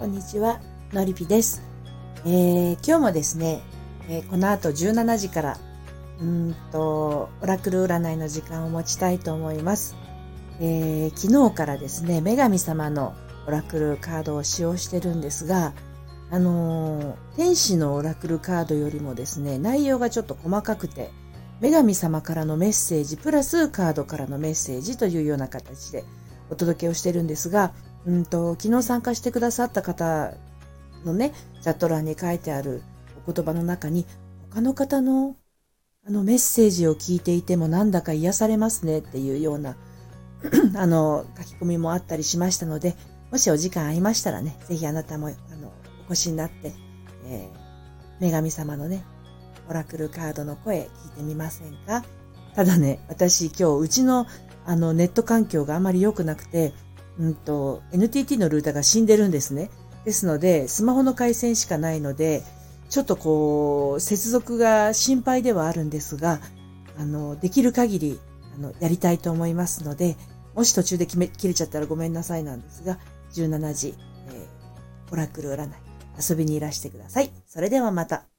こんにちは、のりぴです。えー、今日もですね、えー、この後17時から、うんと、オラクル占いの時間を持ちたいと思います。えー、昨日からですね、女神様のオラクルカードを使用してるんですが、あの天使のオラクルカードよりもですね、内容がちょっと細かくて、女神様からのメッセージ、プラスカードからのメッセージというような形でお届けをしてるんですが、うんと、昨日参加してくださった方のね、チャット欄に書いてあるお言葉の中に、他の方のあのメッセージを聞いていてもなんだか癒されますねっていうような あの書き込みもあったりしましたので、もしお時間ありましたらね、ぜひあなたもあのお越しになって、えー、女神様のね、オラクルカードの声聞いてみませんか？ただね、私今日うちのあのネット環境があまり良くなくて、うんと、NTT のルーターが死んでるんですね。ですので、スマホの回線しかないので、ちょっとこう、接続が心配ではあるんですが、あの、できる限り、あの、やりたいと思いますので、もし途中で決め、切れちゃったらごめんなさいなんですが、17時、えー、オラクル占い、遊びにいらしてください。それではまた。